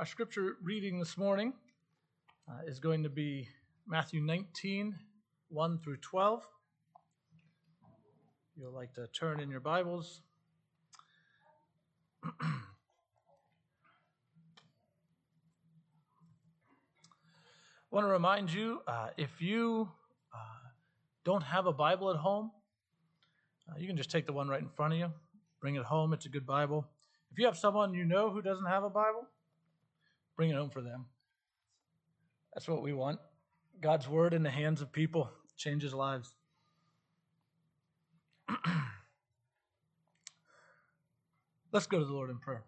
Our scripture reading this morning uh, is going to be Matthew 19, 1 through 12. If you'll like to turn in your Bibles. I want to remind you uh, if you uh, don't have a Bible at home, uh, you can just take the one right in front of you, bring it home. It's a good Bible. If you have someone you know who doesn't have a Bible, bring it home for them. That's what we want. God's word in the hands of people changes lives. Let's go to the Lord in prayer.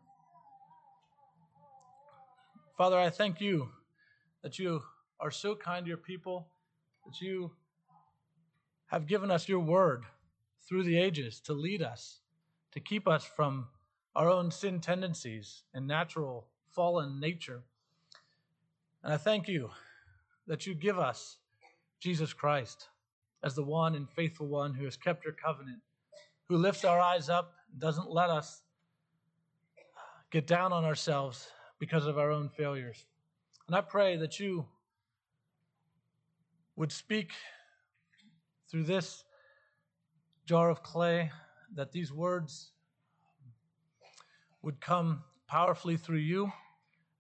Father, I thank you that you are so kind to your people, that you have given us your word through the ages to lead us, to keep us from our own sin tendencies and natural fallen nature. And I thank you that you give us Jesus Christ as the one and faithful one who has kept your covenant, who lifts our eyes up, doesn't let us get down on ourselves because of our own failures. And I pray that you would speak through this jar of clay, that these words would come powerfully through you,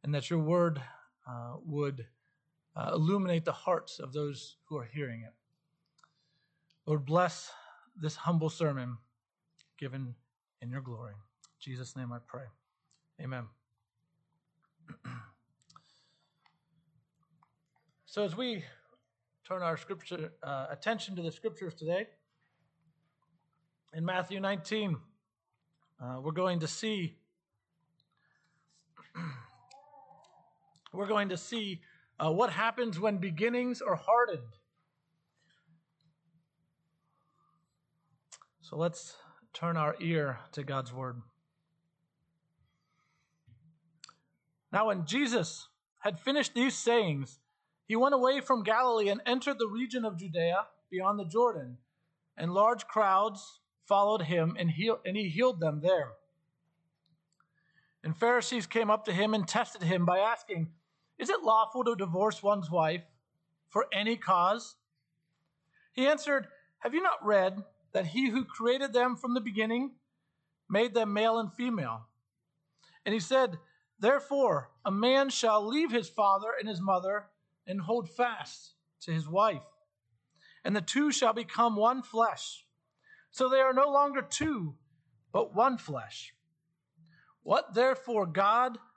and that your word uh, would uh, illuminate the hearts of those who are hearing it. Lord, bless this humble sermon given in your glory. In Jesus' name I pray. Amen. so, as we turn our scripture uh, attention to the scriptures today, in Matthew 19, uh, we're going to see we're going to see uh, what happens when beginnings are hardened. So let's turn our ear to God's word. Now, when Jesus had finished these sayings, he went away from Galilee and entered the region of Judea beyond the Jordan, and large crowds followed him, and, he, and he healed them there. And Pharisees came up to him and tested him by asking, Is it lawful to divorce one's wife for any cause? He answered, Have you not read that he who created them from the beginning made them male and female? And he said, Therefore, a man shall leave his father and his mother and hold fast to his wife, and the two shall become one flesh. So they are no longer two, but one flesh. What therefore God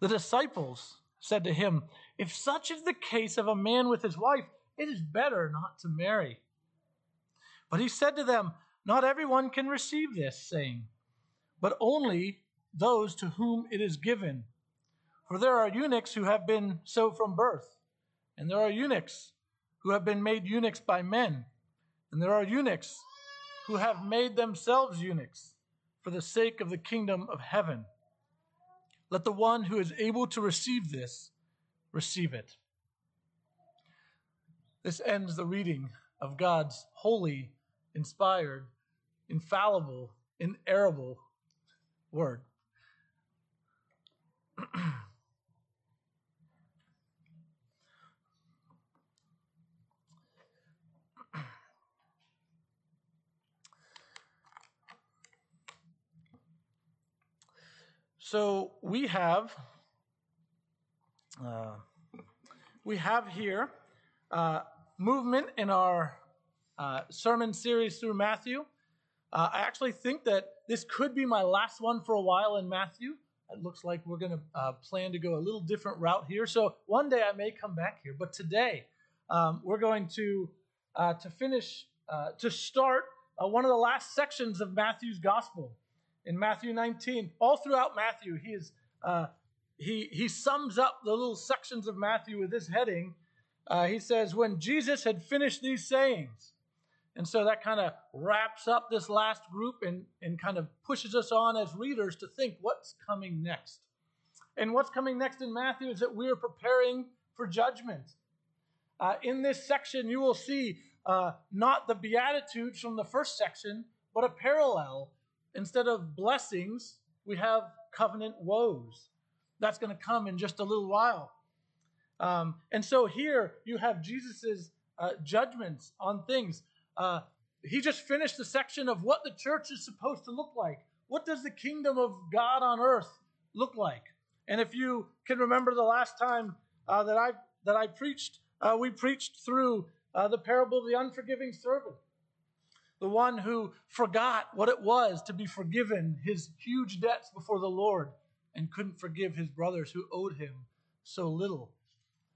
The disciples said to him, If such is the case of a man with his wife, it is better not to marry. But he said to them, Not everyone can receive this saying, but only those to whom it is given. For there are eunuchs who have been so from birth, and there are eunuchs who have been made eunuchs by men, and there are eunuchs who have made themselves eunuchs for the sake of the kingdom of heaven. Let the one who is able to receive this receive it. This ends the reading of God's holy, inspired, infallible, inerrable word. so we have uh, we have here uh, movement in our uh, sermon series through Matthew. Uh, I actually think that this could be my last one for a while in Matthew it looks like we're going to uh, plan to go a little different route here. So one day I may come back here, but today um, we're going to uh, to finish to start one of the last sections of Matthew's gospel in Matthew 19. All throughout Matthew, he is uh, he, he sums up the little sections of Matthew with this heading. Uh, he says, When Jesus had finished these sayings, and so that kind of wraps up this last group and, and kind of pushes us on as readers to think what's coming next. And what's coming next in Matthew is that we are preparing for judgment. Uh, in this section, you will see uh, not the Beatitudes from the first section, but a parallel. Instead of blessings, we have covenant woes. That's going to come in just a little while. Um, and so here you have Jesus's uh, judgments on things. Uh, he just finished the section of what the church is supposed to look like. What does the kingdom of God on earth look like? And if you can remember the last time uh, that I that I preached, uh, we preached through uh, the parable of the unforgiving servant, the one who forgot what it was to be forgiven his huge debts before the Lord and couldn't forgive his brothers who owed him so little.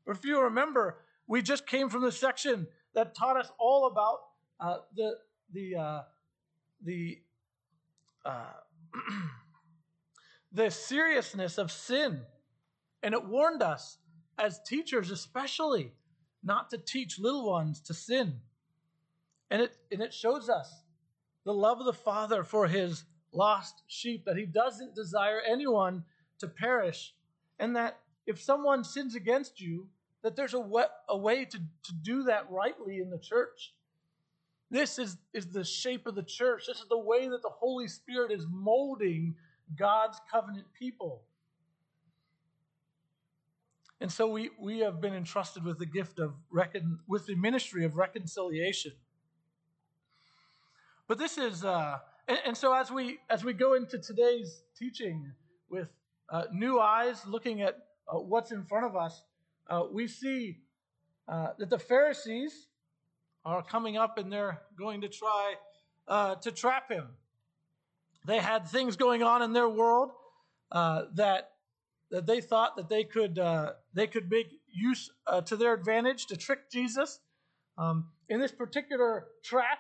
Or if you remember, we just came from the section that taught us all about uh, the the uh, the uh, the seriousness of sin, and it warned us as teachers, especially, not to teach little ones to sin. And it and it shows us the love of the Father for His lost sheep that He doesn't desire anyone to perish, and that if someone sins against you, that there's a way, a way to, to do that rightly in the church. This is, is the shape of the church. This is the way that the Holy Spirit is molding God's covenant people. And so we, we have been entrusted with the gift of recon, with the ministry of reconciliation. But this is uh, and, and, so as we as we go into today's teaching with uh, new eyes, looking at uh, what's in front of us, uh, we see uh, that the Pharisees are coming up and they're going to try uh, to trap him. They had things going on in their world that that they thought that they could they could make use to their advantage to trick Jesus. Um, in this particular trap,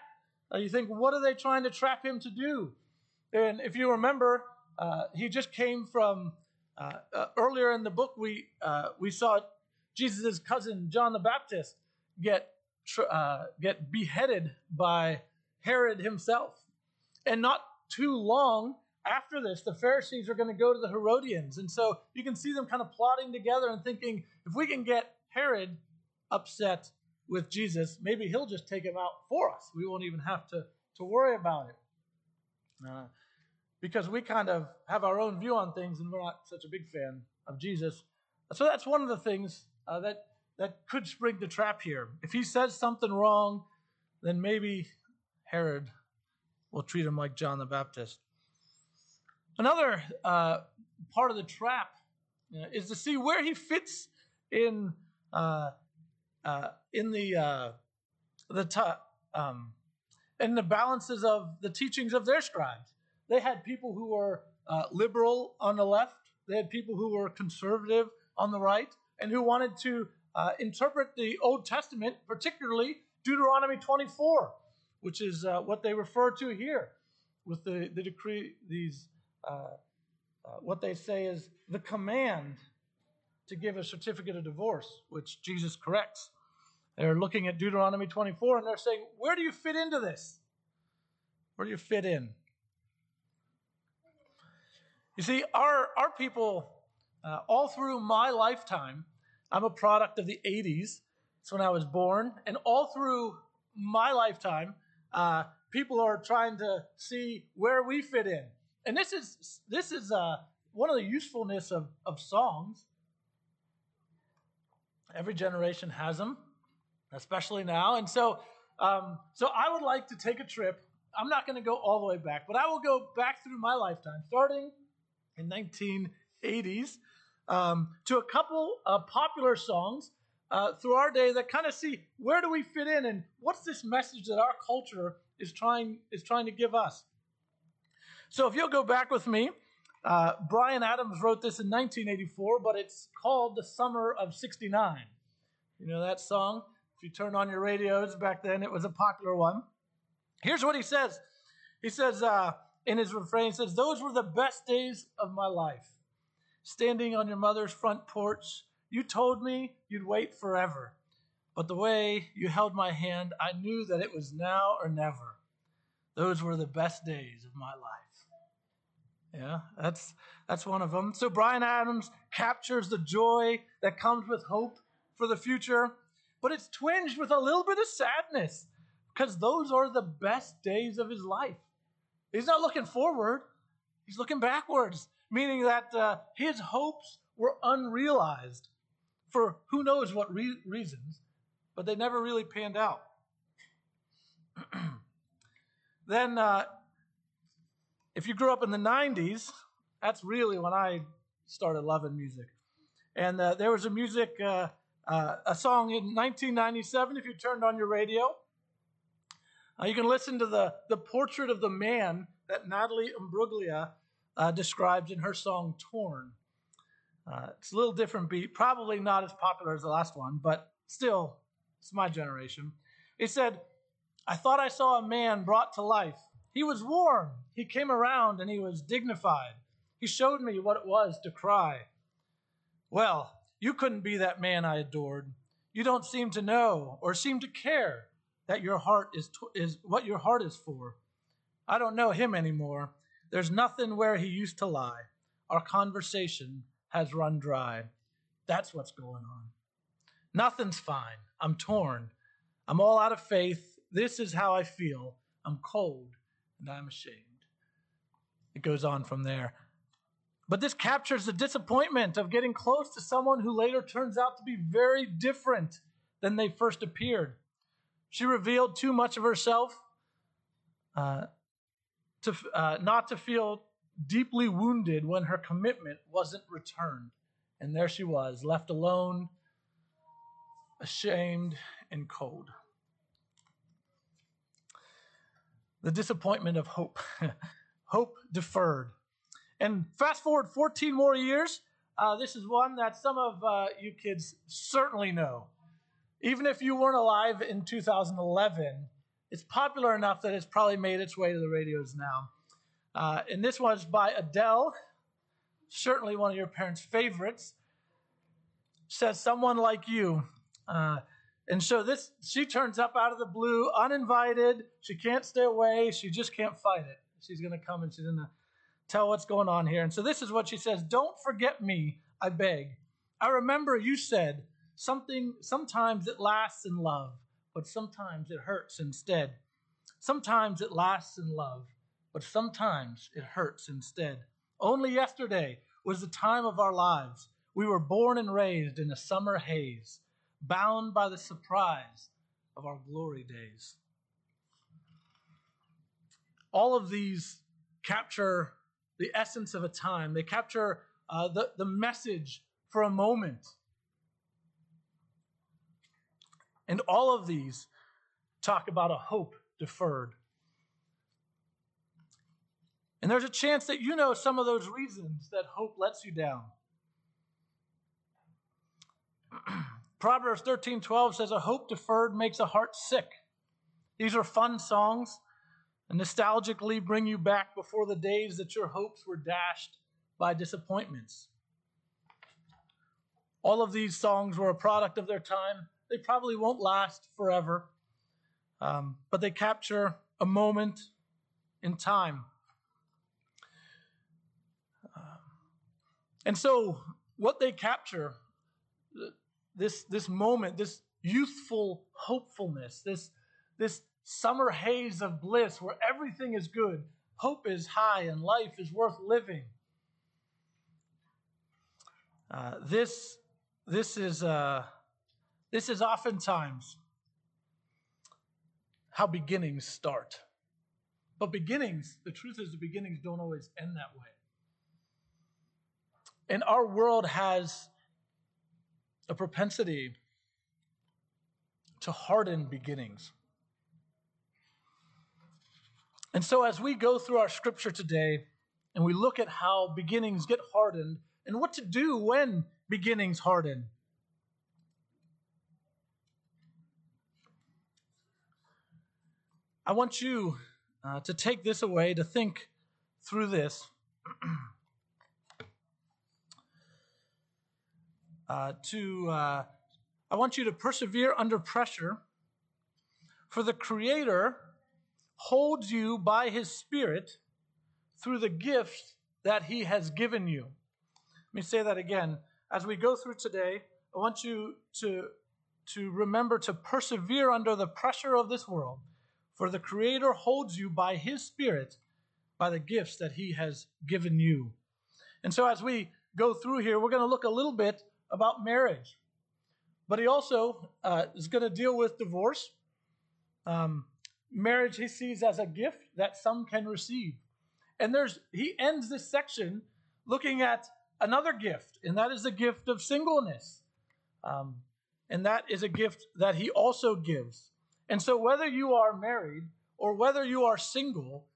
uh, you think, what are they trying to trap him to do? And if you remember, uh, he just came from earlier in the book. We we saw Jesus' cousin John the Baptist get uh, get beheaded by Herod himself. And not too long after this, the Pharisees are going to go to the Herodians. And so you can see them kind of plotting together and thinking, if we can get Herod upset with Jesus, maybe he'll just take him out for us. We won't even have to, to worry about it. Uh, because we kind of have our own view on things and we're not such a big fan of Jesus. So that's one of the things uh, that that could spring the trap here. If he says something wrong, then maybe Herod will treat him like John the Baptist. Another uh, part of the trap uh, is to see where he fits in uh, uh in the uh, the t- um, in the balances of the teachings of their scribes. They had people who were uh, liberal on the left. They had people who were conservative on the right, and who wanted to uh, interpret the Old Testament, particularly Deuteronomy 24, which is uh, what they refer to here with the, the decree, these, uh, what they say is the command to give a certificate of divorce, which Jesus corrects. They're looking at Deuteronomy 24 and they're saying, where do you fit into this? Where do you fit in? You see, our, our people, uh, all through my lifetime, I'm a product of the 80s. That's when I was born. And all through my lifetime, uh, people are trying to see where we fit in. And this is this is uh, one of the usefulness of, of songs. Every generation has them, especially now. And so, um, so I would like to take a trip. I'm not going to go all the way back, but I will go back through my lifetime, starting in 1980s um, to a couple of popular songs uh, through our day that kind of see where do we fit in and what's this message that our culture is trying is trying to give us. So if you'll go back with me, uh, Bryan Adams wrote this in 1984, but it's called "The Summer of '69." You know that song? If you turn on your radios back then, it was a popular one. Here's what he says. He says uh, in his refrain, he says, "Those were the best days of my life." standing on your mother's front porch. You told me you'd wait forever. But the way you held my hand, I knew that it was now or never. Those were the best days of my life. Yeah, that's that's one of them. So Bryan Adams captures the joy that comes with hope for the future, but it's twinged with a little bit of sadness because those are the best days of his life. He's not looking forward, he's looking backwards, meaning that uh, his hopes were unrealized for who knows what re- reasons, but they never really panned out. then, uh, if you grew up in the 90s, that's really when I started loving music. And uh, there was a music, uh, uh a song in 1997, if you turned on your radio. Uh, you can listen to the, the portrait of the man that Natalie Imbruglia uh, describes in her song Torn. Uh, it's a little different beat, probably not as popular as the last one, but still, it's my generation. It said, I thought I saw a man brought to life. He was warm. He came around and he was dignified. He showed me what it was to cry. Well, you couldn't be that man I adored. You don't seem to know or seem to care that your heart is, is what your heart is for. I don't know him anymore. There's nothing where he used to lie. Our conversation has run dry. That's what's going on. Nothing's fine. I'm torn. I'm all out of faith. This is how I feel. I'm cold and I'm ashamed. It goes on from there. But this captures the disappointment of getting close to someone who later turns out to be very different than they first appeared. She revealed too much of herself uh, to uh, not to feel deeply wounded when her commitment wasn't returned. And there she was, left alone, ashamed, and cold. The disappointment of hope, hope deferred. And fast forward 14 more years, uh, this is one that some of uh, you kids certainly know. Even if you weren't alive in 2011, it's popular enough that it's probably made its way to the radios now. Uh, and this was by Adele, certainly one of your parents' favorites. Says someone like you. Uh, and so this, she turns up out of the blue, uninvited. She can't stay away. She just can't fight it. She's going to come and she's going to tell what's going on here. And so this is what she says Don't forget me, I beg. I remember you said something, sometimes it lasts in love, but sometimes it hurts instead. Sometimes it lasts in love, but sometimes it hurts instead. Only yesterday was the time of our lives. We were born and raised in a summer haze, bound by the surprise of our glory days. All of these capture the essence of a time, they capture uh, the, the message for a moment. And all of these talk about a hope deferred. And there's a chance that you know some of those reasons that hope lets you down. Proverbs 13 12 says, A hope deferred makes a heart sick. These are fun songs and nostalgically bring you back before the days that your hopes were dashed by disappointments. All of these songs were a product of their time. They probably won't last forever, um, but they capture a moment in time. And so, what they capture, this, this moment, this youthful hopefulness, this, this summer haze of bliss where everything is good, hope is high, and life is worth living. Uh, this, this, is, uh, this is oftentimes how beginnings start. But beginnings, the truth is, the beginnings don't always end that way. And our world has a propensity to harden beginnings. And so, as we go through our scripture today and we look at how beginnings get hardened and what to do when beginnings harden, I want you uh, to take this away, to think through this. uh, to, uh, I want you to persevere under pressure, for the Creator holds you by His Spirit through the gift that He has given you. Let me say that again. As we go through today, I want you to, to remember to persevere under the pressure of this world, for the Creator holds you by His Spirit, by the gifts that He has given you. And so, as we go through here, we're going to look a little bit about marriage. But he also uh, is going to deal with divorce. Um, marriage he sees as a gift that some can receive. And there's he ends this section looking at another gift, and that is the gift of singleness. Um, and that is a gift that he also gives. And so, whether you are married or whether you are single,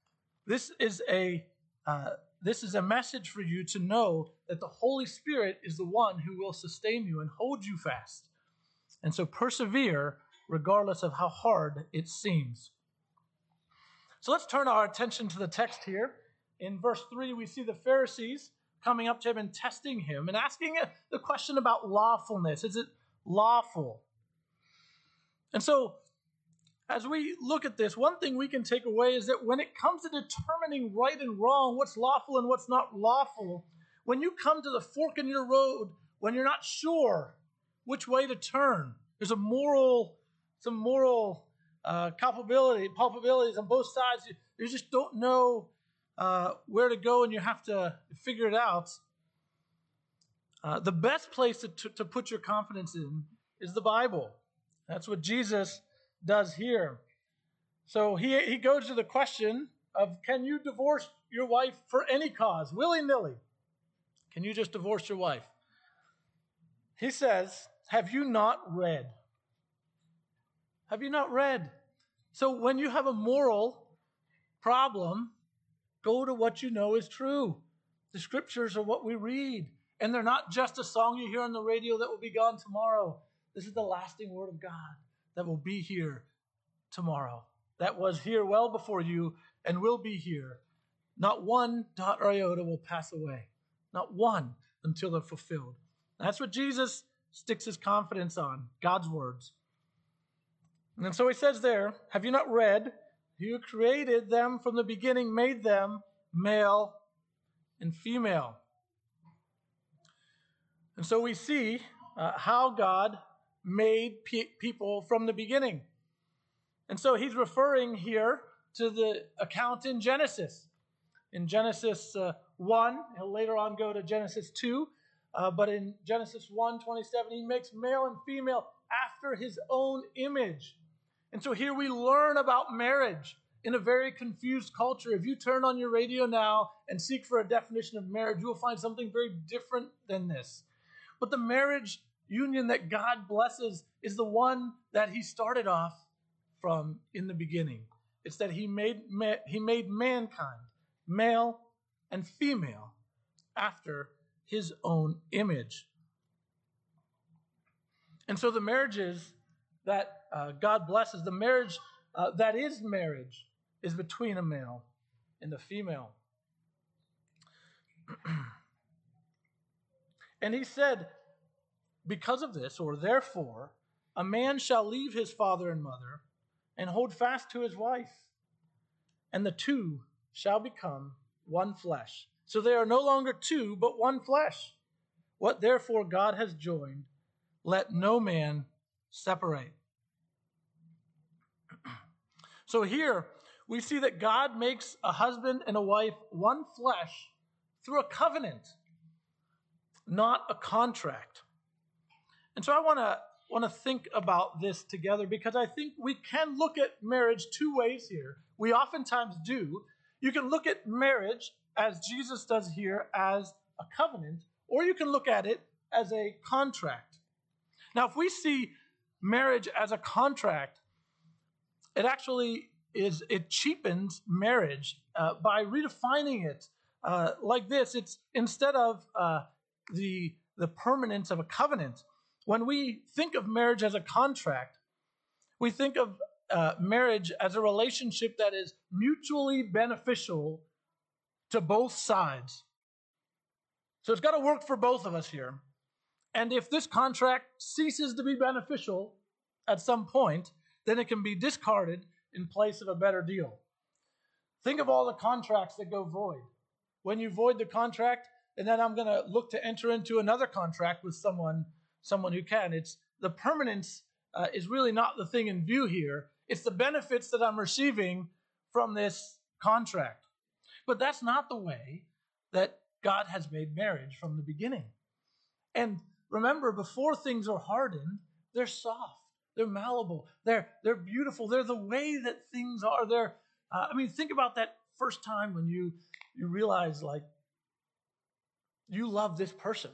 this is a uh, this is a message for you to know that the Holy Spirit is the one who will sustain you and hold you fast. And so persevere regardless of how hard it seems. So let's turn our attention to the text here. In verse 3, we see the Pharisees coming up to him and testing him and asking the question about lawfulness. Is it lawful? And so as we look at this, one thing we can take away is that when it comes to determining right and wrong, what's lawful and what's not lawful, when you come to the fork in your road, when you're not sure which way to turn, there's a moral, some moral uh, culpability, culpabilities on both sides. You, you just don't know uh, where to go, and you have to figure it out. Uh, the best place to, to, to put your confidence in is the Bible. That's what Jesus does here. So he, he goes to the question of can you divorce your wife for any cause, willy nilly? Can you just divorce your wife? He says, Have you not read? Have you not read? So when you have a moral problem, go to what you know is true. The scriptures are what we read, and they're not just a song you hear on the radio that will be gone tomorrow. This is the lasting word of God that will be here tomorrow, that was here well before you and will be here. Not one dot or iota will pass away, not one until they're fulfilled. That's what Jesus sticks his confidence on God's words. And so he says there, Have you not read? You created them from the beginning, made them male and female. And so we see uh, how God made pe- people from the beginning. And so he's referring here to the account in Genesis. In Genesis uh, 1, he'll later on go to Genesis 2, uh, but in Genesis 1 27, he makes male and female after his own image. And so here we learn about marriage in a very confused culture. If you turn on your radio now and seek for a definition of marriage, you will find something very different than this. But the marriage union that God blesses is the one that He started off from in the beginning. It's that He made He made mankind male and female after His own image. And so the marriages that uh, God blesses, the marriage uh, that is marriage, is between a male and a female. and he said, because of this, or therefore, a man shall leave his father and mother and hold fast to his wife, and the two shall become one flesh. So they are no longer two, but one flesh. What therefore God has joined, let no man separate. So here we see that God makes a husband and a wife one flesh through a covenant, not a contract. And so I want to want to think about this together because I think we can look at marriage two ways here. We oftentimes do. You can look at marriage as Jesus does here as a covenant, or you can look at it as a contract. Now, if we see marriage as a contract, it actually is it cheapens marriage uh, by redefining it uh, like this. It's instead of uh, the the permanence of a covenant, when we think of marriage as a contract, we think of uh, marriage as a relationship that is mutually beneficial to both sides. So it's got to work for both of us here. And if this contract ceases to be beneficial at some point, then it can be discarded in place of a better deal. Think of all the contracts that go void. When you void the contract, and then I'm going to look to enter into another contract with someone, someone who can. It's the permanence uh, is really not the thing in view here. It's the benefits that I'm receiving from this contract. But that's not the way that God has made marriage from the beginning. And remember, before things are hardened, they're soft, they're malleable, they're they're beautiful, they're the way that things are. They're uh, I mean, think about that first time when you you realize like you love this person.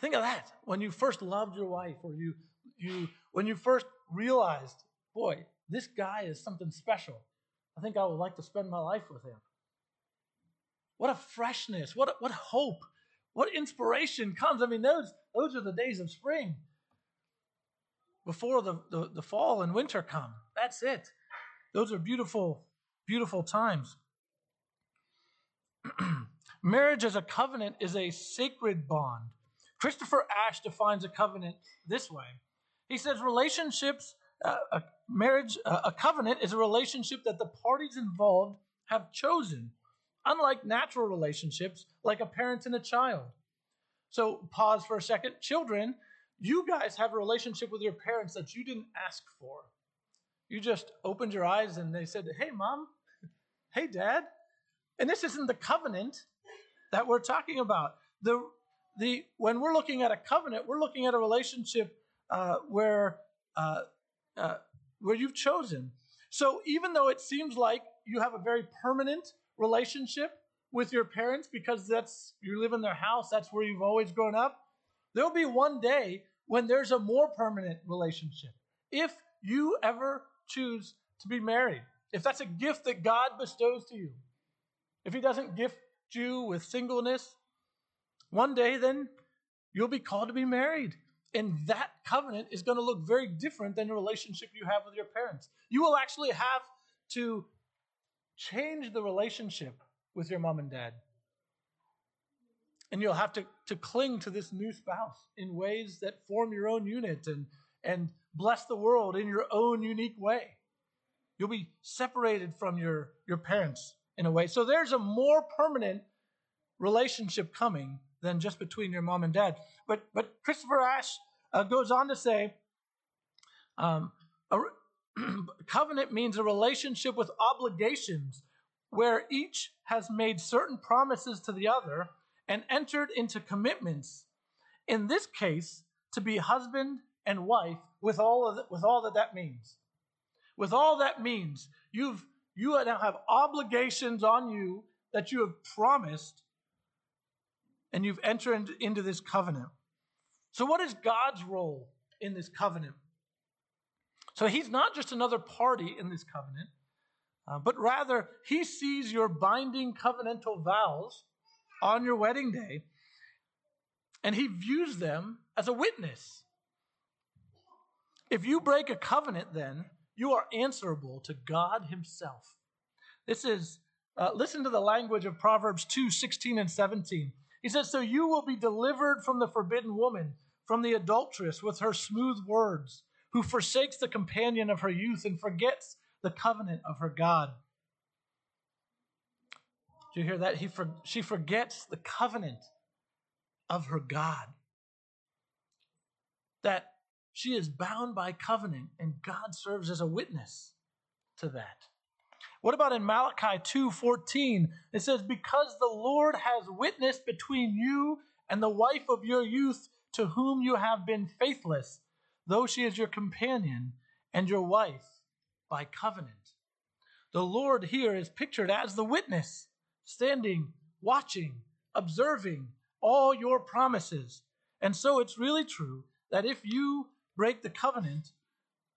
Think of that when you first loved your wife, or you you when you first realized, boy, this guy is something special. I think I would like to spend my life with him. What a freshness, what what hope, what inspiration comes. I mean, those those are the days of spring before the, the, the fall and winter come. That's it. Those are beautiful, beautiful times. Marriage as a covenant is a sacred bond. Christopher Ash defines a covenant this way. He says relationships, uh, a marriage, uh, a covenant is a relationship that the parties involved have chosen, unlike natural relationships like a parent and a child. So, pause for a second. Children, you guys have a relationship with your parents that you didn't ask for. You just opened your eyes and they said, Hey, mom, hey, dad. And this isn't the covenant that we're talking about. The, the, when we're looking at a covenant, we're looking at a relationship uh, where, uh, uh, where you've chosen. So even though it seems like you have a very permanent relationship with your parents because that's you live in their house, that's where you've always grown up, there'll be one day when there's a more permanent relationship. If you ever choose to be married, if that's a gift that God bestows to you, if He doesn't gift you with singleness, one day then you'll be called to be married. And that covenant is going to look very different than the relationship you have with your parents. You will actually have to change the relationship with your mom and dad. And you'll have to, to cling to this new spouse in ways that form your own unit and, and bless the world in your own unique way. You'll be separated from your, your parents in a way. So there's a more permanent relationship coming than just between your mom and dad. But but Christopher Ash uh, goes on to say, um, a covenant means a relationship with obligations where each has made certain promises to the other and entered into commitments. In this case, to be husband and wife with all of the, with all that that means. With all that means, you've you now have obligations on you that you have promised, and you've entered into this covenant. So, what is God's role in this covenant? So, He's not just another party in this covenant, uh, but rather, He sees your binding covenantal vows on your wedding day, and He views them as a witness. If you break a covenant, then you are answerable to God Himself. This is, uh, listen to the language of Proverbs 2 16 and 17. He says, So you will be delivered from the forbidden woman, from the adulteress with her smooth words, who forsakes the companion of her youth and forgets the covenant of her God. Do you hear that? He for, she forgets the covenant of her God. That she is bound by covenant, and God serves as a witness to that. What about in Malachi 2:14? It says, "Because the Lord has witnessed between you and the wife of your youth to whom you have been faithless, though she is your companion and your wife by covenant." The Lord here is pictured as the witness, standing, watching, observing all your promises. And so it's really true that if you break the covenant,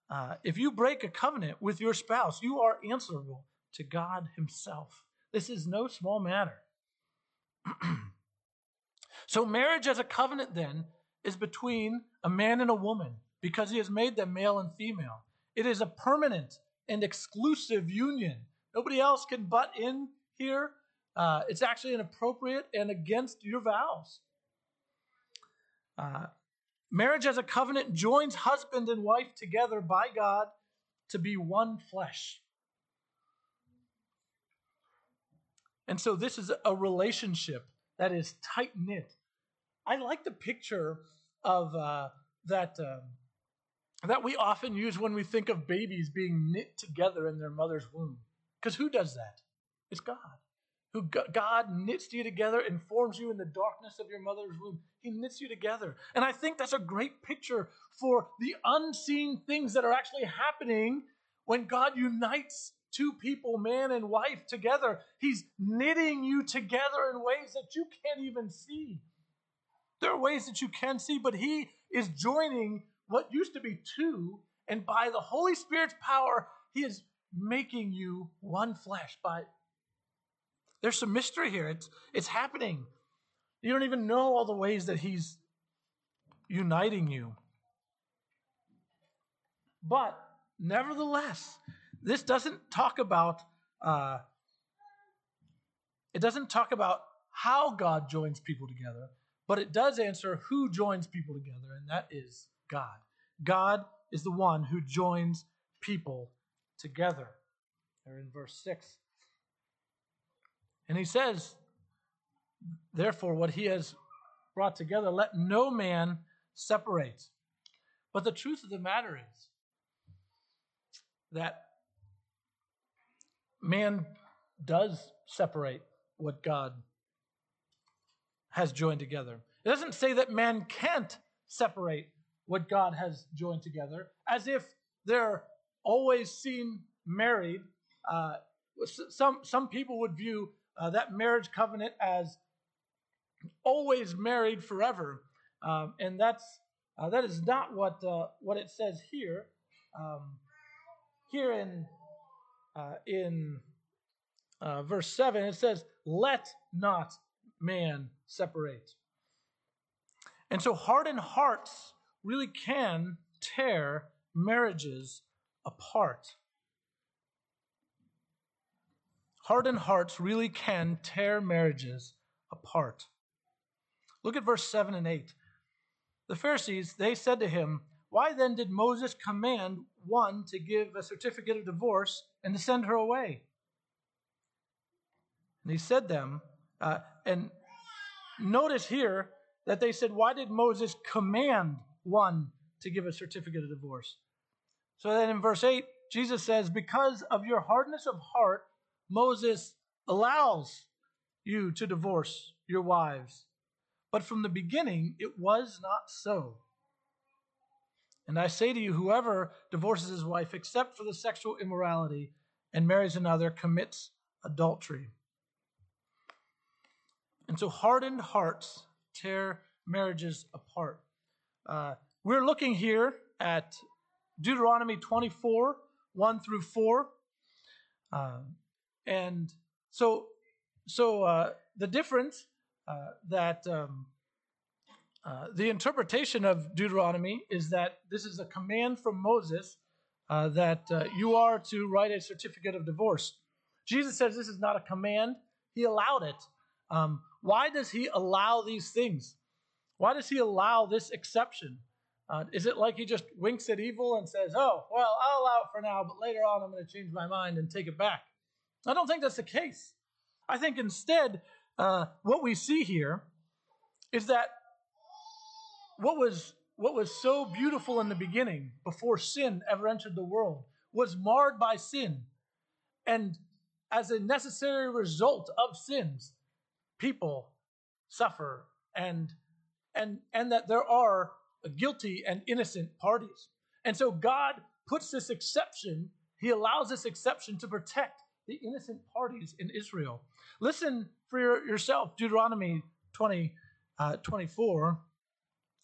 uh, if you break a covenant with your spouse, you are answerable to God Himself. This is no small matter. so, marriage as a covenant then is between a man and a woman because He has made them male and female. It is a permanent and exclusive union. Nobody else can butt in here. Uh, it's actually inappropriate and against your vows. Uh, marriage as a covenant joins husband and wife together by God to be one flesh. And so this is a relationship that is tight knit. I like the picture of uh, that um, that we often use when we think of babies being knit together in their mother's womb. Because who does that? It's God. Who God knits you together and forms you in the darkness of your mother's womb. He knits you together. And I think that's a great picture for the unseen things that are actually happening when God unites two people, man and wife, together. He's knitting you together in ways that you can't even see. There are ways that you can see, but He is joining what used to be two, and by the Holy Spirit's power, He is making you one flesh. By there's some mystery here. It's it's happening. You don't even know all the ways that He's uniting you. But nevertheless, this doesn't talk about uh, it doesn't talk about how God joins people together, but it does answer who joins people together, and that is God. God is the one who joins people together. There in verse 6. And he says, Therefore, what he has brought together, let no man separate. But the truth of the matter is that man does separate what God has joined together. It doesn't say that man can't separate what God has joined together, as if they're always seen married. Uh, some some people would view uh, that marriage covenant as always married forever, um, and that's uh, that is not what uh, what it says here. Um, here in uh, in uh, verse 7, it says, Let not man separate. And so hardened hearts really can tear marriages apart. Hardened hearts really can tear marriages apart. Look at verse 7 and 8. The Pharisees, they said to him, Why then did Moses command one to give a certificate of divorce and to send her away? And he said them, uh, and notice here that they said, Why did Moses command one to give a certificate of divorce? So then in verse 8, Jesus says, Because of your hardness of heart, Moses allows you to divorce your wives. But from the beginning, it was not so. And I say to you, whoever divorces his wife except for the sexual immorality and marries another commits adultery. And so hardened hearts tear marriages apart. Uh, we're looking here at Deuteronomy 24, 1 through 4. Uh, and so, so uh, the difference uh, that um, uh, the interpretation of Deuteronomy is that this is a command from Moses uh, that uh, you are to write a certificate of divorce. Jesus says this is not a command, he allowed it. Um, why does he allow these things? Why does he allow this exception? Uh, is it like he just winks at evil and says, oh, well, I'll allow it for now, but later on I'm going to change my mind and take it back? I don't think that's the case. I think instead, uh, what we see here is that what was what was so beautiful in the beginning before sin ever entered the world was marred by sin and as a necessary result of sins people suffer and and and that there are guilty and innocent parties and so god puts this exception he allows this exception to protect the innocent parties in israel. Listen for yourself deuteronomy 20 uh, 24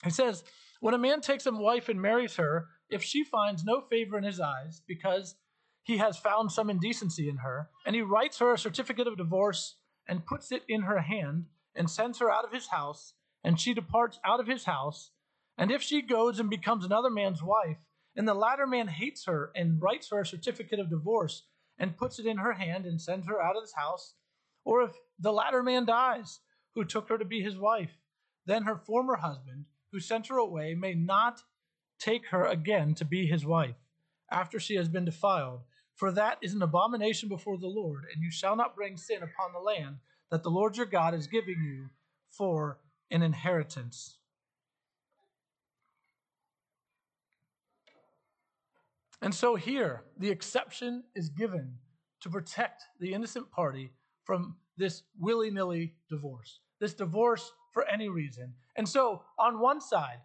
he says, When a man takes a wife and marries her, if she finds no favor in his eyes because he has found some indecency in her, and he writes her a certificate of divorce and puts it in her hand and sends her out of his house, and she departs out of his house, and if she goes and becomes another man's wife, and the latter man hates her and writes her a certificate of divorce and puts it in her hand and sends her out of his house, or if the latter man dies who took her to be his wife, then her former husband who sent her away may not take her again to be his wife after she has been defiled. For that is an abomination before the Lord, and you shall not bring sin upon the land that the Lord your God is giving you for an inheritance. And so here, the exception is given to protect the innocent party from this willy nilly divorce, this divorce for any reason. And so, on one side,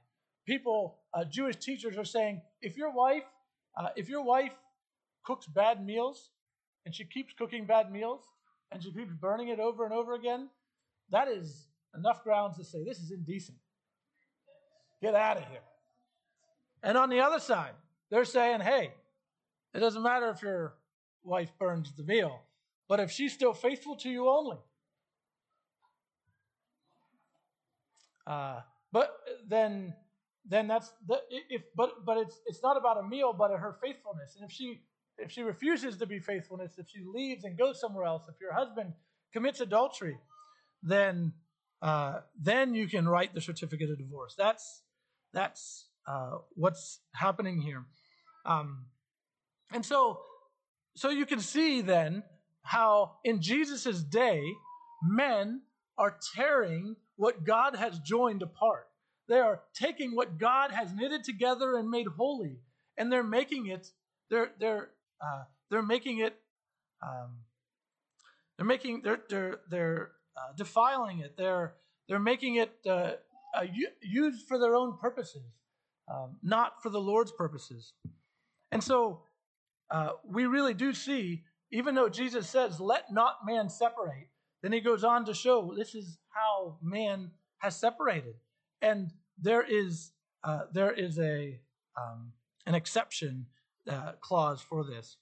people, uh, Jewish teachers are saying, if your wife, uh, if your wife cooks bad meals and she keeps cooking bad meals and she keeps burning it over and over again, that is enough grounds to say this is indecent. Get out of here. And on the other side, they're saying, hey, it doesn't matter if your wife burns the meal, but if she's still faithful to you only. Uh, but then then that's the, if but but it's it's not about a meal but her faithfulness and if she if she refuses to be faithfulness if she leaves and goes somewhere else if your husband commits adultery then uh, then you can write the certificate of divorce that's that's uh, what's happening here um, and so so you can see then how in jesus' day men are tearing what god has joined apart they are taking what God has knitted together and made holy, and they're making it. They're they're uh, they're making it. Um, they're making they're they're they're uh, defiling it. They're they're making it uh, uh used for their own purposes, um, not for the Lord's purposes. And so uh, we really do see, even though Jesus says, "Let not man separate," then he goes on to show this is how man has separated and there is uh, there is a um, an exception uh, clause for this.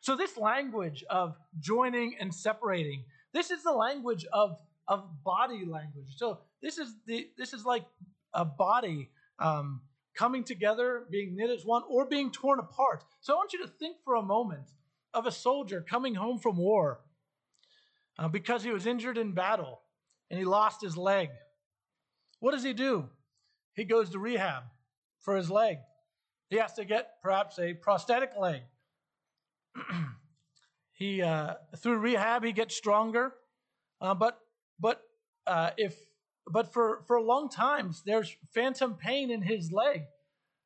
So this language of joining and separating, this is the language of of body language. So this is the this is like a body um, coming together, being knit as one, or being torn apart. So I want you to think for a moment of a soldier coming home from war uh, because he was injured in battle and he lost his leg. What does he do? He goes to rehab for his leg. He has to get perhaps a prosthetic leg. he uh, through rehab he gets stronger, uh, but but uh, if but for for long times there's phantom pain in his leg.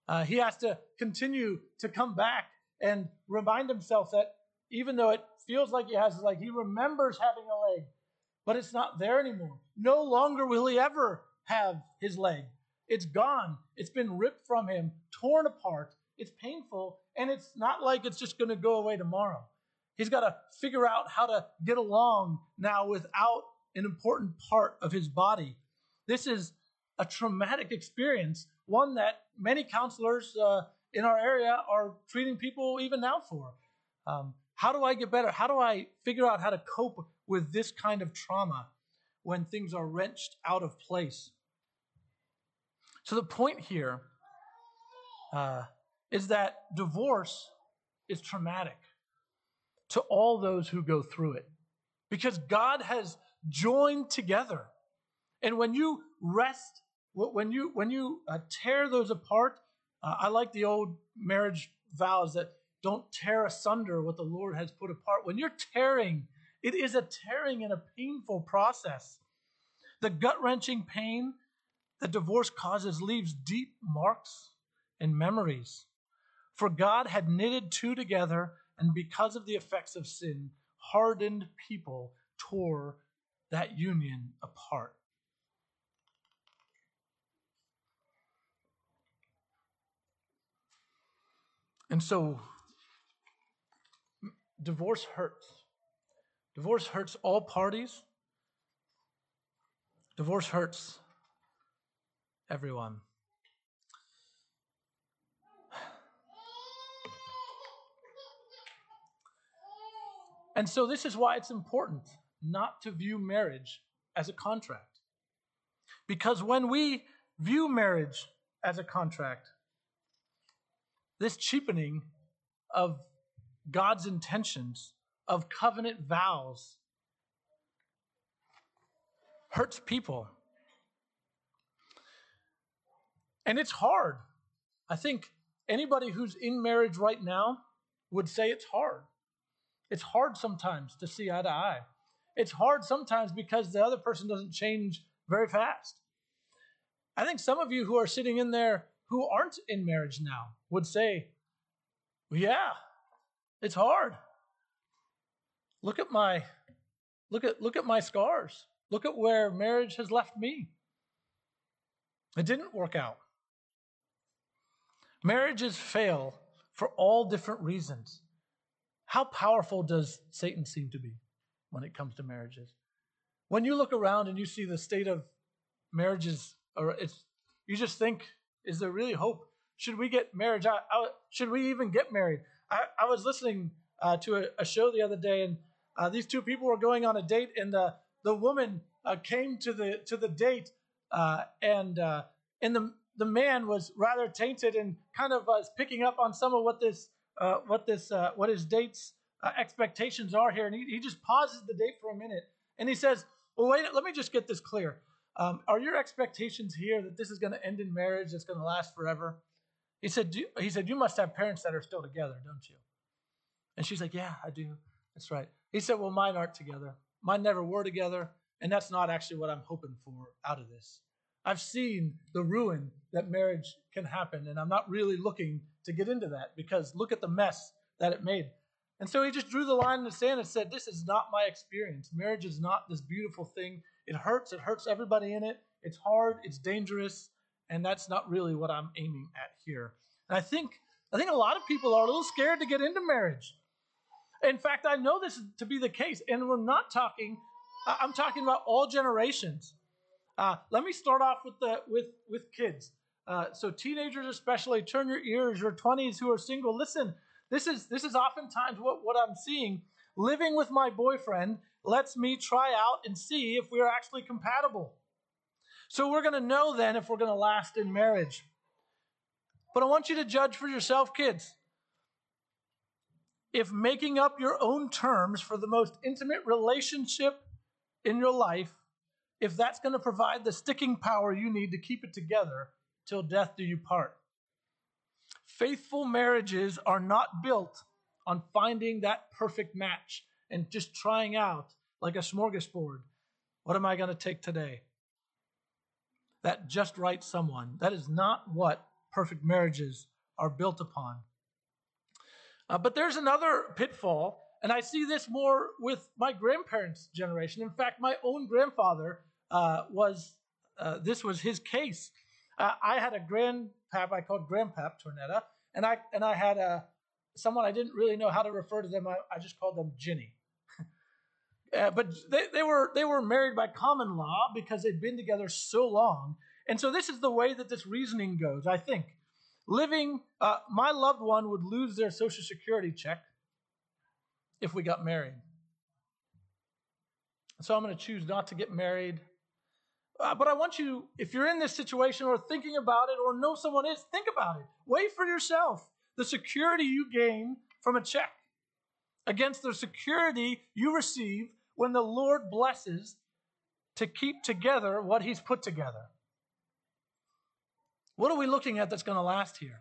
Uh, he has to continue to come back and remind himself that even though it feels like he has like he remembers having a leg, but it's not there anymore. No longer will he ever have his leg. It's gone. It's been ripped from him, torn apart. It's painful, and it's not like it's just going to go away tomorrow. He's got to figure out how to get along now without an important part of his body. This is a traumatic experience, one that many counselors uh, in our area are treating people even now for. Um, how do I get better? How do I figure out how to cope with this kind of trauma when things are wrenched out of place? So the point here uh, is that divorce is traumatic to all those who go through it because God has joined together. And when you wrest, when you when you uh, tear those apart, uh, I like the old marriage vows that don't tear asunder what the Lord has put apart. When you're tearing, it is a tearing and a painful process. The gut wrenching pain that divorce causes leaves deep marks and memories. For God had knitted two together, and because of the effects of sin, hardened people tore that union apart. And so, divorce hurts. Divorce hurts all parties. Divorce hurts everyone. And so, this is why it's important not to view marriage as a contract. Because when we view marriage as a contract, this cheapening of God's intentions, of covenant vows, hurts people. And it's hard. I think anybody who's in marriage right now would say it's hard. It's hard sometimes to see eye to eye. It's hard sometimes because the other person doesn't change very fast. I think some of you who are sitting in there who aren't in marriage now would say, yeah, it's hard. Look at my look at look at my scars. Look at where marriage has left me. It didn't work out. Marriages fail for all different reasons. How powerful does Satan seem to be when it comes to marriages? When you look around and you see the state of marriages, or it's, you just think, is there really hope? Should we get marriage? I, I, should we even get married? I, I was listening uh, to a, a, show the other day, and uh, these two people were going on a date, and the the woman uh, came to the to the date, uh, and uh, and the the man was rather tainted and kind of was picking up on some of what this uh, what this uh, what his date's uh, expectations are here, and he, he just pauses the date for a minute, and he says, "Well, wait, let me just get this clear. Um, are your expectations here that this is going to end in marriage that's going to last forever?" He said, "He said you must have parents that are still together, don't you?" And she's like, "Yeah, I do. That's right." He said, "Well, mine aren't together. Mine never were together, and that's not actually what I'm hoping for out of this." I've seen the ruin that marriage can happen, and I'm not really looking to get into that because look at the mess that it made. And so he just drew the line in the sand and said, This is not my experience. Marriage is not this beautiful thing. It hurts, it hurts everybody in it. It's hard, it's dangerous, and that's not really what I'm aiming at here. And I think I think a lot of people are a little scared to get into marriage. In fact, I know this to be the case, and we're not talking, I'm talking about all generations. Uh, let me start off with the with with kids. Uh, so teenagers especially, turn your ears. Your 20s who are single, listen. This is this is oftentimes what what I'm seeing. Living with my boyfriend lets me try out and see if we are actually compatible. So we're going to know then if we're going to last in marriage. But I want you to judge for yourself, kids. If making up your own terms for the most intimate relationship in your life if that's going to provide the sticking power you need to keep it together till death do you part. Faithful marriages are not built on finding that perfect match and just trying out like a smorgasbord. What am I going to take today? That just right someone. That is not what perfect marriages are built upon. Uh, but there's another pitfall, and I see this more with my grandparents' generation. In fact, my own grandfather uh, was uh, this was his case. Uh, I had a grandpap I called Grandpap Tornetta, and I and I had a someone I didn't really know how to refer to them. I, I just called them Ginny. Uh, but they, they were they were married by common law because they'd been together so long, and so this is the way that this reasoning goes. I think living uh, my loved one would lose their social security check if we got married. So I'm going to choose not to get married uh, but I want you, if you're in this situation or thinking about it or know someone is, think about it. Weigh for yourself the security you gain from a check against the security you receive when the Lord blesses to keep together what He's put together. What are we looking at that's going to last here?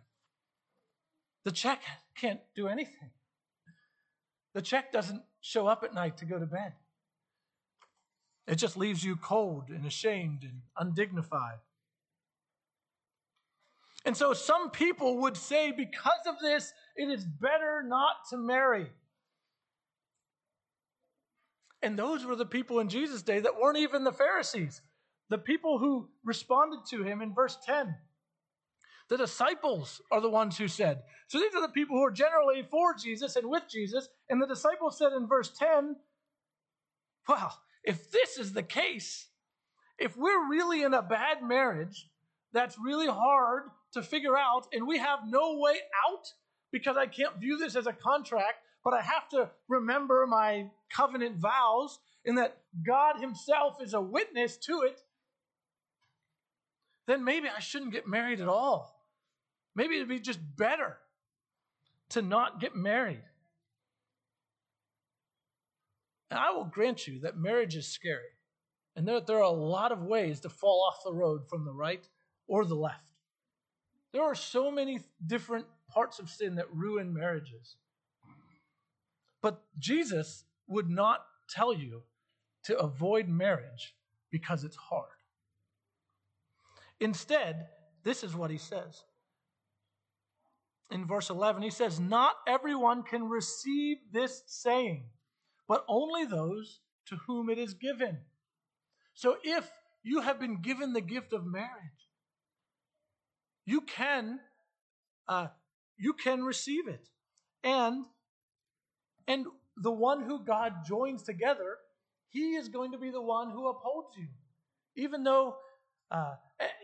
The check can't do anything. The check doesn't show up at night to go to bed. It just leaves you cold and ashamed and undignified. And so some people would say, because of this, it is better not to marry. And those were the people in Jesus' day that weren't even the Pharisees, the people who responded to him in verse 10. The disciples are the ones who said. So these are the people who are generally for Jesus and with Jesus. And the disciples said in verse 10, Well, if this is the case, if we're really in a bad marriage that's really hard to figure out and we have no way out because I can't view this as a contract, but I have to remember my covenant vows and that God Himself is a witness to it, then maybe I shouldn't get married at all. Maybe it'd be just better to not get married. And I will grant you that marriage is scary, and that there are a lot of ways to fall off the road from the right or the left. There are so many different parts of sin that ruin marriages. But Jesus would not tell you to avoid marriage because it's hard. Instead, this is what he says. In verse 11, he says, Not everyone can receive this saying, but only those to whom it is given. So if you have been given the gift of marriage, you can uh, you can receive it, and and the one who God joins together, He is going to be the one who upholds you, even though uh,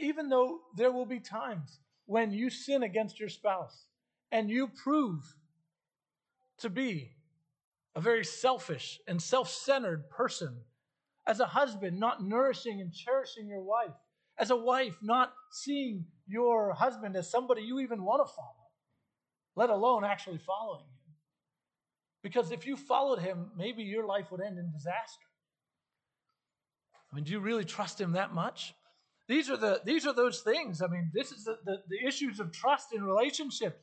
even though there will be times when you sin against your spouse and you prove to be a very selfish and self-centered person as a husband not nourishing and cherishing your wife as a wife not seeing your husband as somebody you even want to follow let alone actually following. Because if you followed him, maybe your life would end in disaster. I mean, do you really trust him that much? These are the these are those things. I mean, this is the, the, the issues of trust in relationships.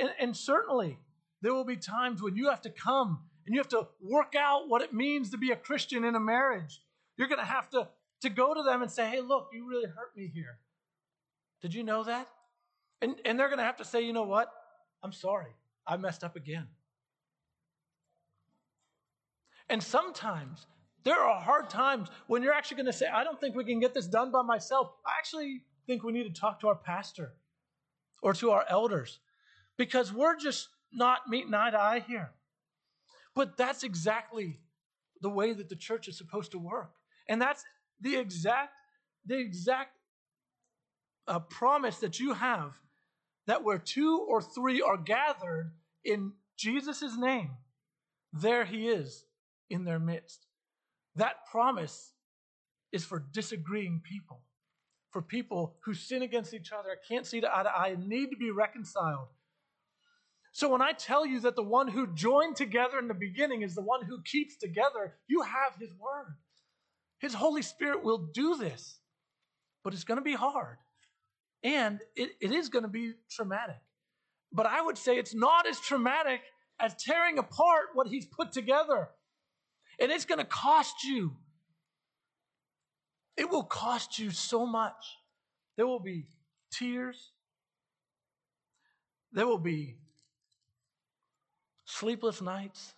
And, and certainly there will be times when you have to come and you have to work out what it means to be a Christian in a marriage. You're going to have to, to go to them and say, hey, look, you really hurt me here. Did you know that? And, and they're going to have to say, you know what? I'm sorry. I messed up again. And sometimes there are hard times when you're actually going to say, I don't think we can get this done by myself. I actually think we need to talk to our pastor or to our elders because we're just not meeting eye to eye here. But that's exactly the way that the church is supposed to work. And that's the exact, the exact uh, promise that you have that where two or three are gathered in Jesus' name, there he is in their midst. That promise is for disagreeing people, for people who sin against each other, can't see eye to eye, and need to be reconciled. So when I tell you that the one who joined together in the beginning is the one who keeps together, you have his word. His Holy Spirit will do this, but it's going to be hard. And it, it is going to be traumatic. But I would say it's not as traumatic as tearing apart what he's put together. And it's going to cost you. It will cost you so much. There will be tears. There will be sleepless nights.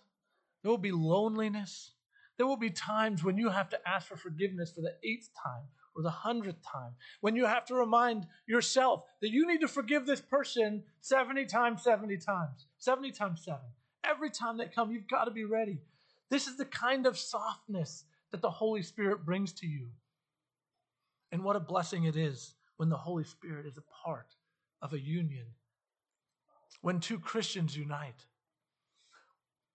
There will be loneliness. There will be times when you have to ask for forgiveness for the eighth time or the hundredth time, when you have to remind yourself that you need to forgive this person 70 times, 70 times, 70 times 7. Every time they come, you've got to be ready. This is the kind of softness that the Holy Spirit brings to you. And what a blessing it is when the Holy Spirit is a part of a union, when two Christians unite.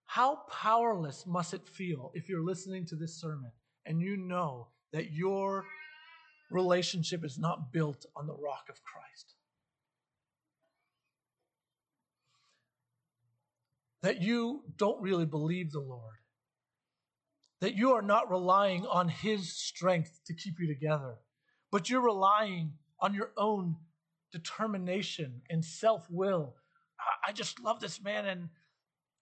How powerless must it feel if you're listening to this sermon and you know that your relationship is not built on the rock of Christ. That you don't really believe the Lord. That you are not relying on His strength to keep you together, but you're relying on your own determination and self will. I just love this man and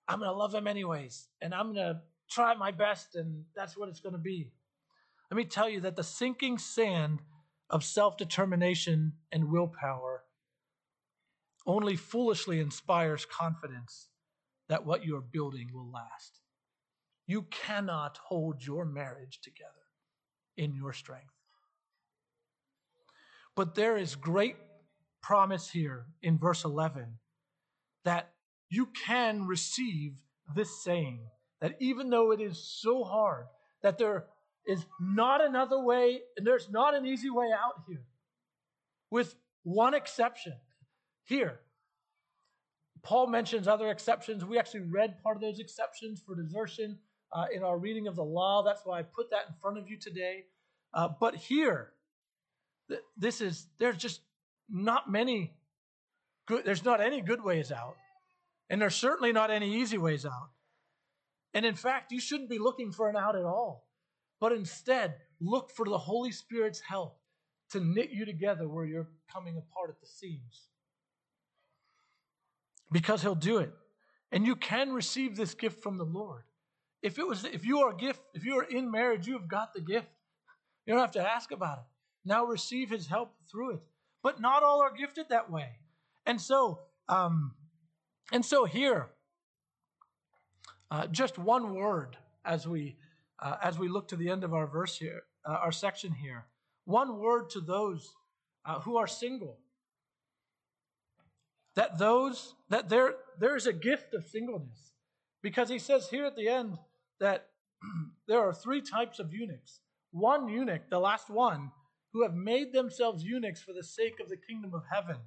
I'm going to love him anyways. And I'm going to try my best, and that's what it's going to be. Let me tell you that the sinking sand of self determination and willpower only foolishly inspires confidence that what you are building will last. You cannot hold your marriage together in your strength. But there is great promise here in verse 11 that you can receive this saying that even though it is so hard, that there is not another way, and there's not an easy way out here, with one exception. Here, Paul mentions other exceptions. We actually read part of those exceptions for desertion uh, in our reading of the law. That's why I put that in front of you today. Uh, but here, th- this is, there's just not many good, there's not any good ways out. And there's certainly not any easy ways out. And in fact, you shouldn't be looking for an out at all but instead look for the Holy Spirit's help to knit you together where you're coming apart at the seams. Because he'll do it. And you can receive this gift from the Lord. If it was if you are a gift, if you are in marriage, you have got the gift. You don't have to ask about it. Now receive his help through it. But not all are gifted that way. And so, um, and so here, uh, just one word as we uh, as we look to the end of our verse here, uh, our section here. One word to those uh, who are single. That those that there there is a gift of singleness, because he says here at the end that there are three types of eunuchs. One eunuch, the last one, who have made themselves eunuchs for the sake of the kingdom of heaven.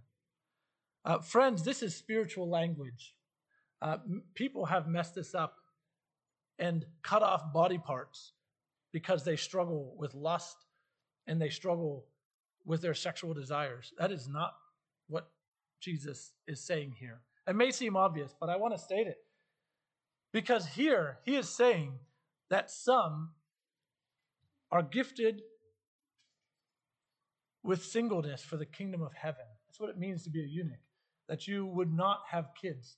Uh, friends, this is spiritual language. Uh, people have messed this up and cut off body parts because they struggle with lust and they struggle with their sexual desires. That is not what Jesus is saying here. It may seem obvious, but I want to state it. Because here he is saying that some are gifted with singleness for the kingdom of heaven. That's what it means to be a eunuch, that you would not have kids.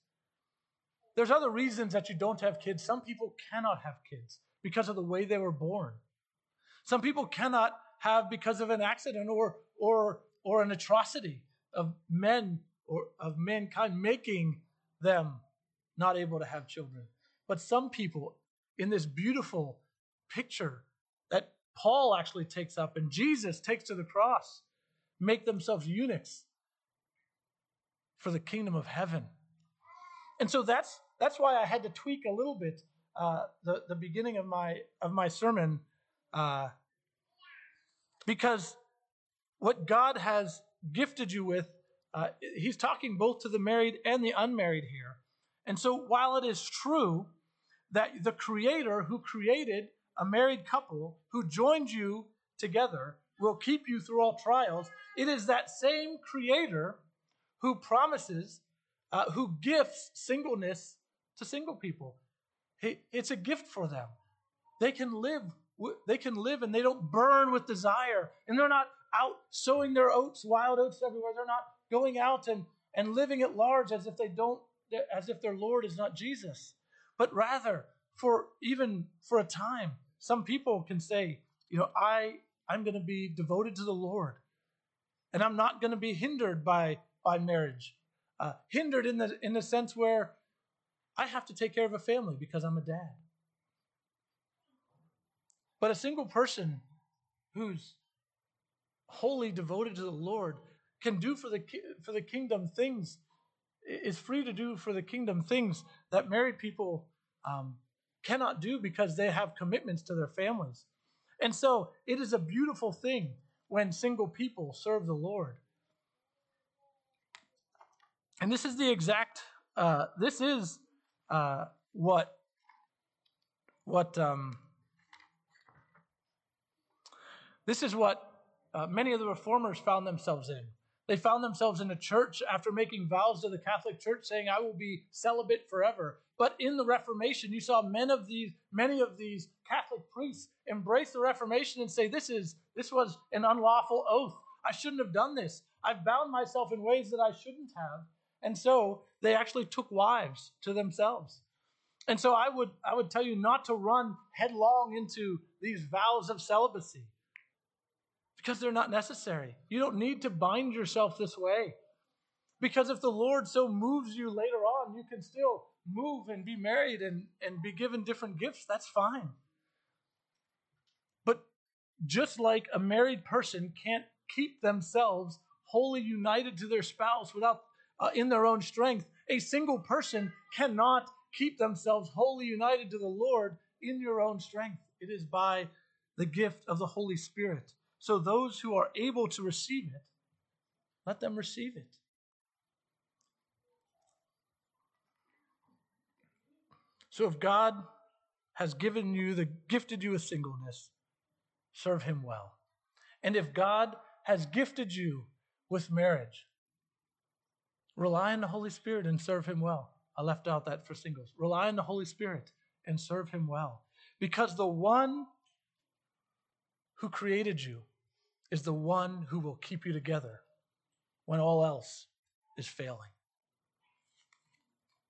There's other reasons that you don't have kids. Some people cannot have kids because of the way they were born. Some people cannot have because of an accident or or or an atrocity of men or of mankind making them not able to have children. But some people in this beautiful picture that Paul actually takes up and Jesus takes to the cross make themselves eunuchs for the kingdom of heaven. And so that's that's why I had to tweak a little bit uh, the the beginning of my of my sermon, uh, because what God has gifted you with, uh, He's talking both to the married and the unmarried here. And so, while it is true that the Creator who created a married couple who joined you together will keep you through all trials, it is that same Creator who promises, uh, who gifts singleness to single people. It's a gift for them. They can live. They can live, and they don't burn with desire, and they're not out sowing their oats, wild oats everywhere. They're not going out and and living at large as if they don't, as if their Lord is not Jesus, but rather for even for a time. Some people can say, you know, I I'm going to be devoted to the Lord, and I'm not going to be hindered by by marriage, uh, hindered in the in the sense where I have to take care of a family because I'm a dad. But a single person who's wholly devoted to the Lord can do for the for the kingdom things is free to do for the kingdom things that married people um, cannot do because they have commitments to their families. And so it is a beautiful thing when single people serve the Lord. And this is the exact, uh, this is uh, what what um, this is what uh, many of the reformers found themselves in. They found themselves in a church after making vows to the Catholic Church, saying, "I will be celibate forever." But in the Reformation, you saw many of these many of these Catholic priests embrace the Reformation and say, "This is this was an unlawful oath. I shouldn't have done this. I've bound myself in ways that I shouldn't have." And so they actually took wives to themselves. And so I would I would tell you not to run headlong into these vows of celibacy because they're not necessary. You don't need to bind yourself this way. Because if the Lord so moves you later on, you can still move and be married and, and be given different gifts. That's fine. But just like a married person can't keep themselves wholly united to their spouse without uh, in their own strength. A single person cannot keep themselves wholly united to the Lord in your own strength. It is by the gift of the Holy Spirit. So those who are able to receive it, let them receive it. So if God has given you the gifted you with singleness, serve him well. And if God has gifted you with marriage, Rely on the Holy Spirit and serve Him well. I left out that for singles. Rely on the Holy Spirit and serve Him well. Because the one who created you is the one who will keep you together when all else is failing.